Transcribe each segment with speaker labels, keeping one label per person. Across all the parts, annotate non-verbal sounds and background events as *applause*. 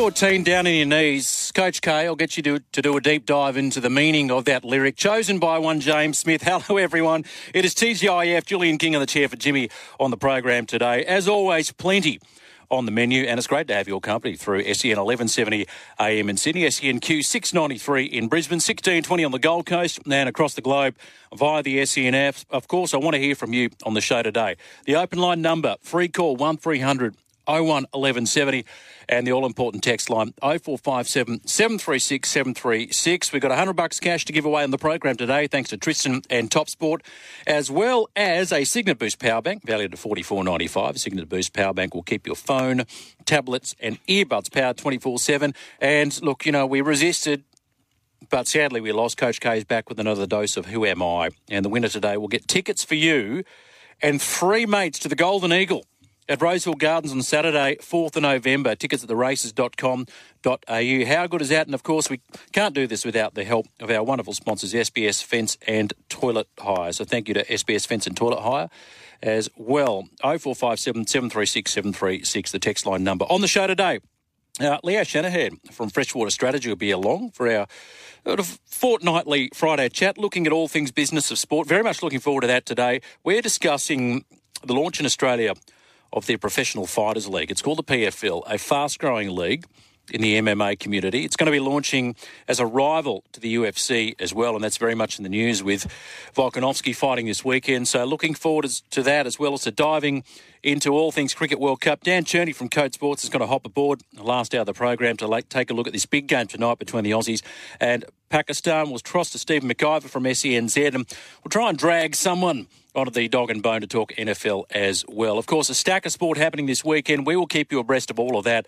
Speaker 1: 314 down in your knees. Coach K, I'll get you to, to do a deep dive into the meaning of that lyric. Chosen by one James Smith. *laughs* Hello, everyone. It is TGIF. Julian King on the chair for Jimmy on the program today. As always, plenty on the menu, and it's great to have your company through SEN 1170 AM in Sydney, SENQ 693 in Brisbane, 1620 on the Gold Coast, and across the globe via the SEN app. Of course, I want to hear from you on the show today. The open line number, free call 1300 01 1170 and the all important text line 0457 736 736. We've got 100 bucks cash to give away on the program today thanks to Tristan and Top Sport, as well as a Cygnett Boost power bank valued at 44.95. Cygnett Boost power bank will keep your phone, tablets, and earbuds powered 24 7. And look, you know, we resisted but sadly we lost. Coach K is back with another dose of Who Am I? And the winner today will get tickets for you and three mates to the Golden Eagle at Rosehill Gardens on Saturday, 4th of November. Tickets at theraces.com.au. How good is that? And of course, we can't do this without the help of our wonderful sponsors, SBS Fence and Toilet Hire. So thank you to SBS Fence and Toilet Hire as well. 0457 736 736, the text line number. On the show today, uh, Leo Shanahan from Freshwater Strategy will be along for our fortnightly Friday chat, looking at all things business of sport. Very much looking forward to that today. We're discussing the launch in Australia of their professional fighters league. It's called the PFL, a fast growing league in the MMA community. It's going to be launching as a rival to the UFC as well, and that's very much in the news with Volkanovski fighting this weekend. So looking forward to that as well as to diving into all things Cricket World Cup. Dan Cherney from Code Sports is going to hop aboard the last hour of the program to take a look at this big game tonight between the Aussies and Pakistan. We'll trust to Stephen McIver from SENZ and we'll try and drag someone onto the dog and bone to talk NFL as well. Of course, a stack of sport happening this weekend. We will keep you abreast of all of that.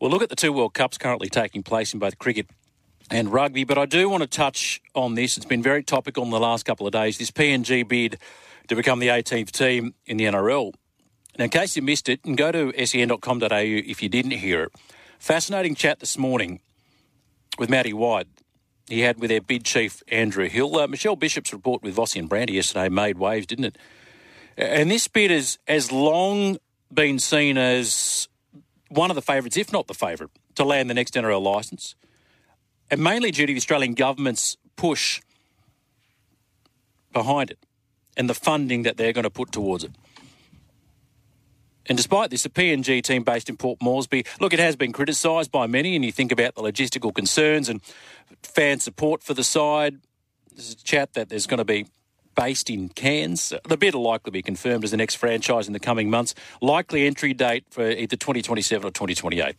Speaker 1: We'll look at the two World Cups currently taking place in both cricket and rugby, but I do want to touch on this. It's been very topical in the last couple of days. This PNG bid to become the 18th team in the NRL. Now, in case you missed it, and go to sen.com.au if you didn't hear it. Fascinating chat this morning with Matty White, he had with their bid chief, Andrew Hill. Uh, Michelle Bishop's report with Vossi and Brandy yesterday made waves, didn't it? And this bid has, has long been seen as one of the favourites, if not the favourite, to land the next NRL licence. And mainly due to the Australian government's push behind it and the funding that they're going to put towards it. And despite this, a PNG team based in Port Moresby, look, it has been criticised by many, and you think about the logistical concerns and fan support for the side. There's a chat that there's going to be based in Cairns. The bid will likely be confirmed as the next franchise in the coming months. Likely entry date for either 2027 or 2028.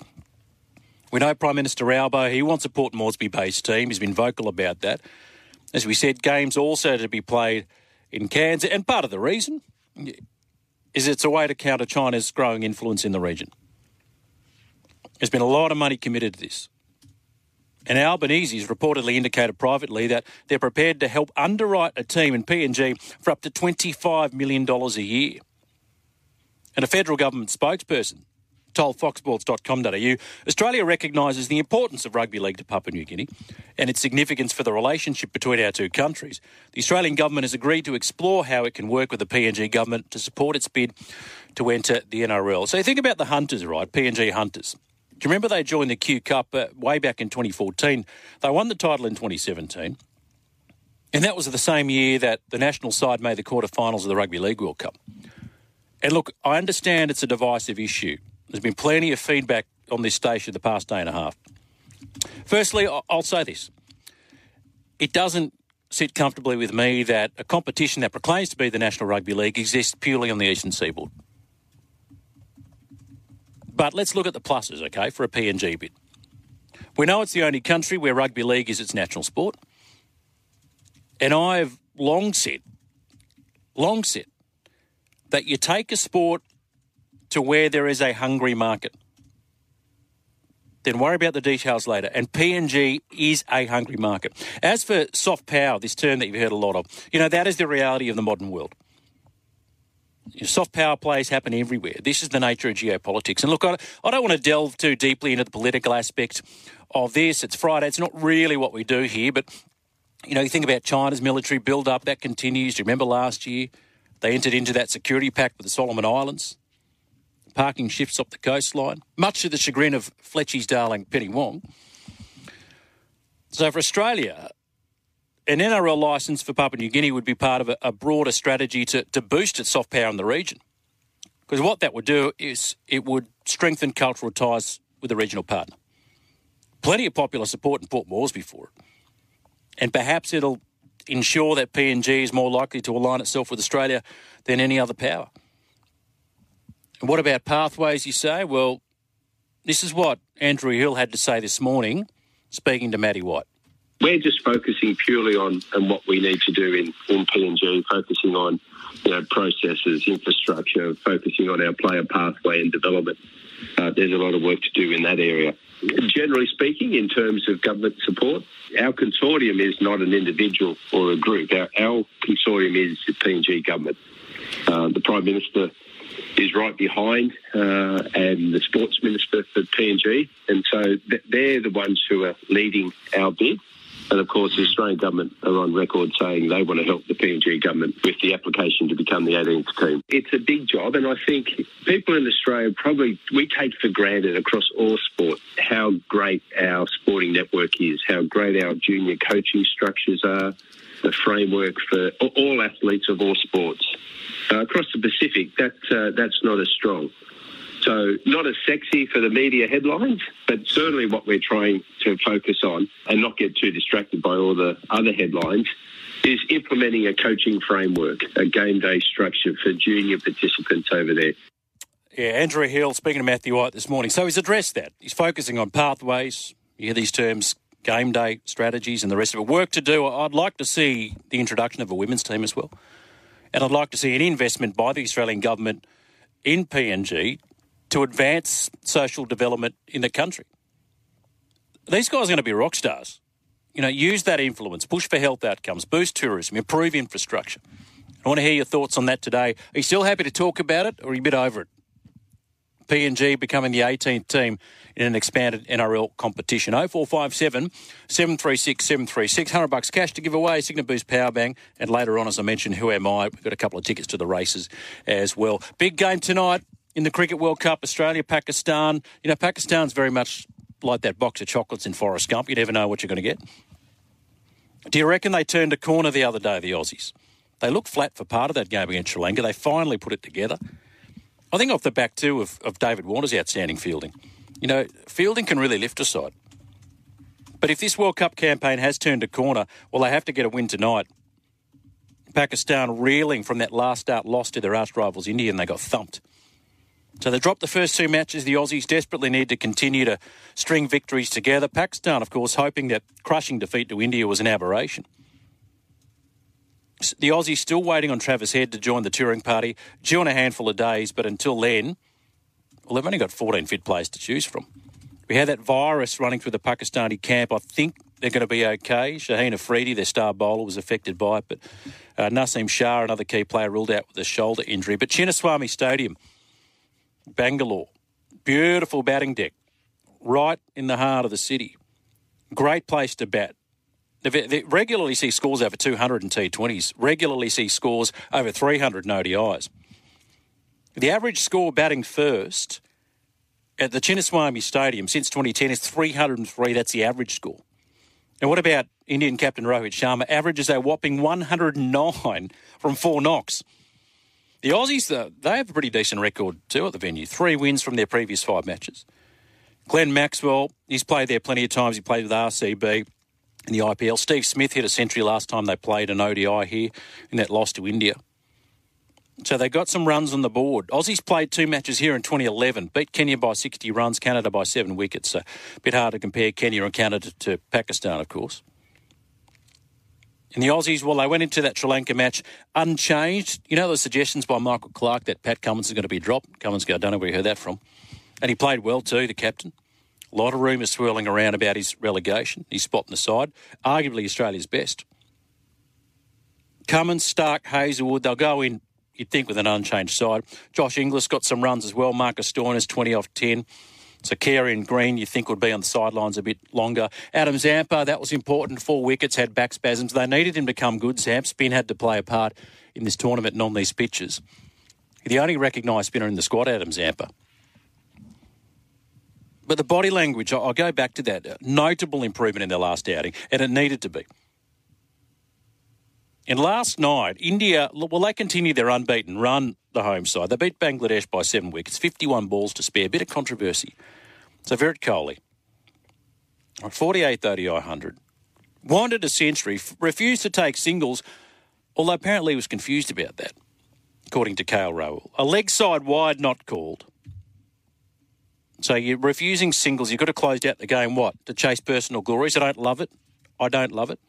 Speaker 1: We know Prime Minister Albo, he wants a Port Moresby based team. He's been vocal about that. As we said, games also to be played in Cairns. And part of the reason is it's a way to counter China's growing influence in the region. There's been a lot of money committed to this. And Albanese has reportedly indicated privately that they're prepared to help underwrite a team in PNG for up to $25 million a year. And a federal government spokesperson told foxsports.com.au Australia recognises the importance of rugby league to Papua New Guinea and its significance for the relationship between our two countries. The Australian government has agreed to explore how it can work with the PNG government to support its bid to enter the NRL. So think about the Hunters, right? PNG Hunters. Do you remember they joined the Q Cup uh, way back in 2014? They won the title in 2017. And that was the same year that the national side made the quarterfinals of the Rugby League World Cup. And look, I understand it's a divisive issue. There's been plenty of feedback on this station the past day and a half. Firstly, I'll say this. It doesn't sit comfortably with me that a competition that proclaims to be the National Rugby League exists purely on the eastern seaboard. But let's look at the pluses, okay, for a PNG bid. We know it's the only country where rugby league is its national sport. And I've long said, long said, that you take a sport to where there is a hungry market. Then worry about the details later. And PNG is a hungry market. As for soft power, this term that you've heard a lot of, you know, that is the reality of the modern world. Soft power plays happen everywhere. This is the nature of geopolitics. And look, I, don't want to delve too deeply into the political aspect of this. It's Friday. It's not really what we do here. But, you know, you think about China's military build up, that continues. Do you remember last year? They entered into that security pact with the Solomon Islands. Parking shifts up the coastline, much to the chagrin of Fletchy's darling Penny Wong. So for Australia, an NRL licence for Papua New Guinea would be part of a, a broader strategy to, to boost its soft power in the region. Because what that would do is it would strengthen cultural ties with a regional partner. Plenty of popular support in Port Moresby for it. And perhaps it'll ensure that PNG is more likely to align itself with Australia than any other power. And what about pathways, you say? Well, this is what Andrew Hill had to say this morning, speaking to Matty White.
Speaker 2: We're just focusing purely on, on what we need to do in, in PNG, focusing on you know, processes, infrastructure, focusing on our player pathway and development. Uh, there's a lot of work to do in that area. Generally speaking, in terms of government support, our consortium is not an individual or a group. Our, our consortium is the PNG government. Uh, the Prime Minister is right behind, uh, and the Sports Minister for PNG. And so they're the ones who are leading our bid. And of course, the Australian government are on record saying they want to help the PNG government with the application to become the 18th team. It's a big job, and I think people in Australia probably we take for granted across all sport how great our sporting network is, how great our junior coaching structures are, the framework for all athletes of all sports. Uh, across the Pacific, that uh, that's not as strong. So, not as sexy for the media headlines, but certainly what we're trying to focus on and not get too distracted by all the other headlines is implementing a coaching framework, a game day structure for junior participants over there.
Speaker 1: Yeah, Andrew Hill speaking to Matthew White this morning. So he's addressed that. He's focusing on pathways. You hear these terms, game day strategies, and the rest of it. Work to do. I'd like to see the introduction of a women's team as well. And I'd like to see an investment by the Australian government in PNG to advance social development in the country. These guys are going to be rock stars. You know, use that influence, push for health outcomes, boost tourism, improve infrastructure. I want to hear your thoughts on that today. Are you still happy to talk about it or are you a bit over it? PNG becoming the 18th team in an expanded NRL competition. 0457 736 736. 100 bucks cash to give away, Cygnett Boost Power Bank. And later on, as I mentioned, Who Am I? We've got a couple of tickets to the races as well. Big game tonight in the Cricket World Cup, Australia, Pakistan. You know, Pakistan's very much like that box of chocolates in Forrest Gump. You never know what you're going to get. Do you reckon they turned a corner the other day, the Aussies? They looked flat for part of that game against Sri Lanka. They finally put it together. I think off the back, too, of, of David Warner's outstanding fielding. You know, fielding can really lift a side. But if this World Cup campaign has turned a corner, well, they have to get a win tonight. Pakistan reeling from that last start loss to their arch rivals India, and they got thumped. So they dropped the first two matches. The Aussies desperately need to continue to string victories together. Pakistan, of course, hoping that crushing defeat to India was an aberration. The Aussies still waiting on Travis Head to join the touring party, due in a handful of days, but until then, well, they've only got 14 fit players to choose from. We had that virus running through the Pakistani camp. I think they're going to be okay. Shaheen Afridi, their star bowler, was affected by it, but uh, Naseem Shah, another key player, ruled out with a shoulder injury. But Chinnaswamy Stadium, Bangalore. Beautiful batting deck, right in the heart of the city. Great place to bat. They regularly see scores over 200 in T20s, regularly see scores over 300 in ODIs. The average score batting first at the Chinnaswamy Stadium since 2010 is 303. That's the average score. And what about Indian captain Rohit Sharma? Averages a whopping 109 from four knocks. The Aussies, though, they have a pretty decent record too at the venue. Three wins from their previous five matches. Glenn Maxwell, he's played there plenty of times. He played with RCB in the IPL. Steve Smith hit a century last time they played an ODI here in that loss to India. So they got some runs on the board. Aussies played two matches here in 2011, beat Kenya by 60 runs, Canada by seven wickets. So a bit hard to compare Kenya and Canada to Pakistan, of course. And the Aussies, well, they went into that Sri Lanka match unchanged. You know, the suggestions by Michael Clarke that Pat Cummins is going to be dropped. Cummins, go, I don't know where you heard that from. And he played well too, the captain. A lot of rumours swirling around about his relegation, his spot in the side. Arguably Australia's best. Cummins, Starc, Hazlewood, they'll go in, you'd think, with an unchanged side. Josh Inglis got some runs as well. Marcus Stoinis, 20 off 10. So Carey and Green, you think would be on the sidelines a bit longer. Adam Zampa, that was important. Four wickets, had back spasms. They needed him to come good. Zamp spin had to play a part in this tournament and on these pitches. The only recognised spinner in the squad, Adam Zampa. But the body language, I'll go back to that. Notable improvement in their last outing, and it needed to be. And last night, India, well, they continued their unbeaten run, the home side. They beat Bangladesh by seven wickets, 51 balls to spare. A bit of controversy. So Virat Kohli, 48th ODI 100, wanted a century, refused to take singles, although apparently he was confused about that, according to KL Rahul. A leg side wide not called. So you're refusing singles. You've got to close out the game. What? To chase personal glories? I don't love it. I don't love it.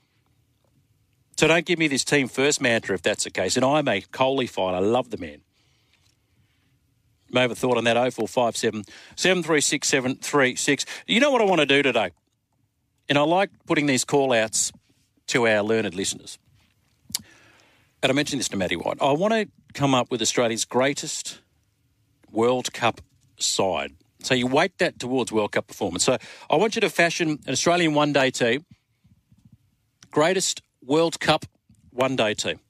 Speaker 1: So don't give me this team first mantra if that's the case. And I'm a Kohli fan. I love the man. May have a thought on that 0457 736 736. You know what I want to do today? And I like putting these call outs to our learned listeners. And I mentioned this to Matty White. I want to come up with Australia's greatest World Cup side. So you weight that towards World Cup performance. So I want you to fashion an Australian one day team, greatest World Cup one day team.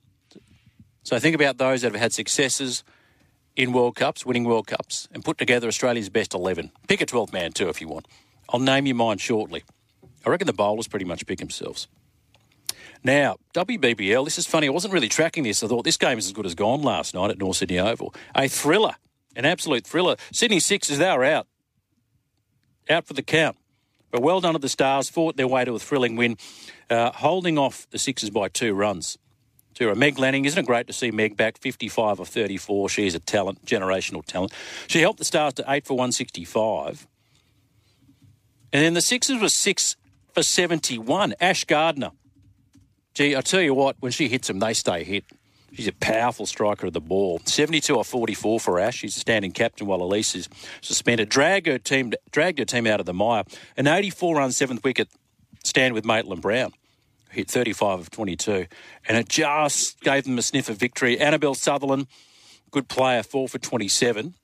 Speaker 1: So think about those that have had successes in World Cups, winning World Cups, and put together Australia's best 11. Pick a 12th man too if you want. I'll name you mine shortly. I reckon the bowlers pretty much pick themselves. Now, WBBL, this is funny. I wasn't really tracking this. I thought this game is as good as gone last night at North Sydney Oval. A thriller, an absolute thriller. Sydney Sixers, they were out. Out for the count. But well done to the Stars, fought their way to a thrilling win, uh, holding off the Sixers by two runs. To Meg Lanning, isn't it great to see Meg back 55 of 34? She's a talent, generational talent. She helped the Stars to 8 for 165. And then the Sixers were 6 for 71. Ash Gardner. Gee, I tell you what, when she hits them, they stay hit. She's a powerful striker of the ball. 72 or 44 for Ash. She's a standing captain while Ellyse is suspended. Drag her team, dragged her team out of the mire. An 84 run seventh wicket stand with Maitlan Brown. Hit 35 of 22. And it just gave them a sniff of victory. Annabelle Sutherland, good player, 4 for 27.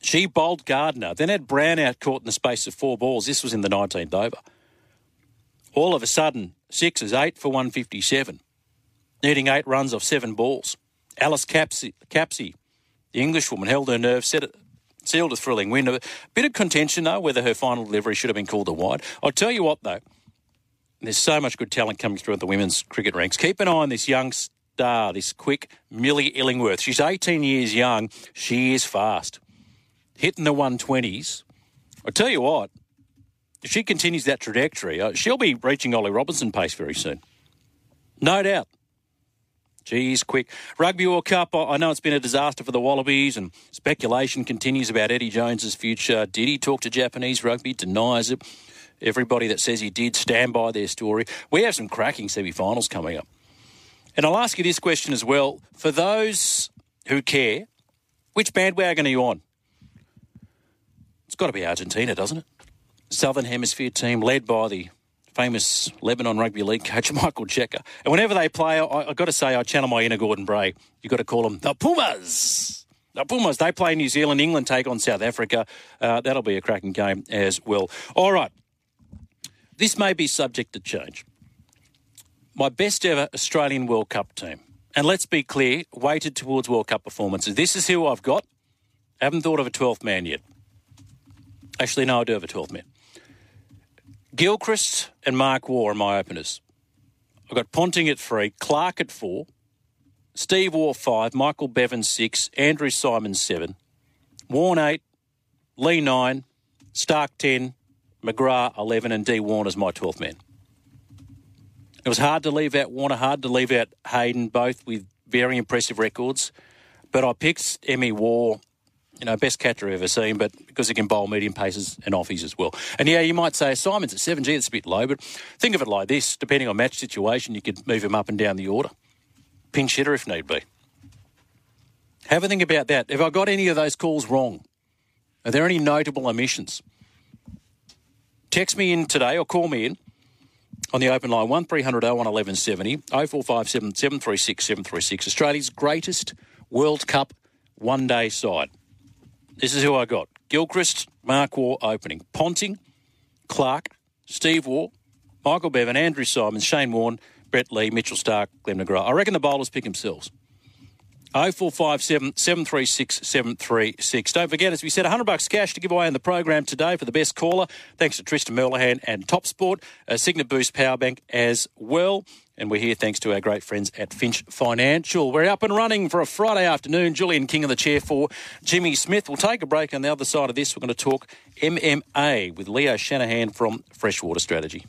Speaker 1: She bowled Gardner, then had Brown out caught in the space of four balls. This was in the 19th over. All of a sudden, Sixers, 8 for 157, needing eight runs off seven balls. Alice Capsey, the Englishwoman, held her nerve, set it, sealed a thrilling win. A bit of contention, though, whether her final delivery should have been called a wide. I'll tell you what, though, there's so much good talent coming through at the women's cricket ranks. Keep an eye on this young star, this quick Millie Illingworth. She's 18 years young. She is fast. Hitting the 120s. I tell you what, if she continues that trajectory, uh, she'll be reaching Ollie Robinson pace very soon. No doubt. Geez, quick. Rugby World Cup, I know it's been a disaster for the Wallabies and speculation continues about Eddie Jones's future. Did he talk to Japanese rugby? Denies it. Everybody that says he did stand by their story. We have some cracking semi finals coming up. And I'll ask you this question as well. For those who care, which bandwagon are you on? It's got to be Argentina, doesn't it? Southern Hemisphere team led by the famous Lebanon Rugby League coach *laughs* Michael Cheika. And whenever they play, I, have got to say, I channel my inner Gordon Bray. You've got to call them the Pumas. The Pumas, they play New Zealand. England take on South Africa. Uh, that'll be a cracking game as well. All right. This may be subject to change. My best ever Australian World Cup team. And let's be clear, weighted towards World Cup performances. This is who I've got. I haven't thought of a 12th man yet. Actually, no, I do have a 12th man. Gilchrist and Mark Waugh are my openers. I've got Ponting at three, Clarke at four, Steve Waugh five, Michael Bevan six, Andrew Symonds seven, Warne eight, Lee nine, Starc ten, McGrath eleven, and D Warner's my twelfth man. It was hard to leave out Warner, hard to leave out Hayden, both with very impressive records. But I picked Emmy Waugh you know, best catcher I've ever seen, but because he can bowl medium paces and offies as well. And yeah, you might say Symonds at 7G, it's a bit low, but think of it like this depending on match situation, you could move him up and down the order. Pinch hitter if need be. Have a think about that. Have I got any of those calls wrong? Are there any notable omissions? Text me in today or call me in on the open line 1300 01 1170 0457 736 736. Australia's greatest World Cup one day side. This is who I got Gilchrist, Mark Waugh opening. Ponting, Clarke, Steve Waugh, Michael Bevan, Andrew Symonds, Shane Warne, Brett Lee, Mitchell Starc, Glenn McGrath. I reckon the bowlers pick themselves. 0457 736 736. Don't forget, as we said, 100 bucks cash to give away in the program today for the best caller. Thanks to Tristan Merlehan and Top Sport, a Cygnett Boost Power Bank as well. And we're here thanks to our great friends at Finch Financial. We're up and running for a Friday afternoon. Julian King in the chair for Jimmy Smith. We'll take a break on the other side of this. We're going to talk MMA with Leo Shanahan from Freshwater Strategy.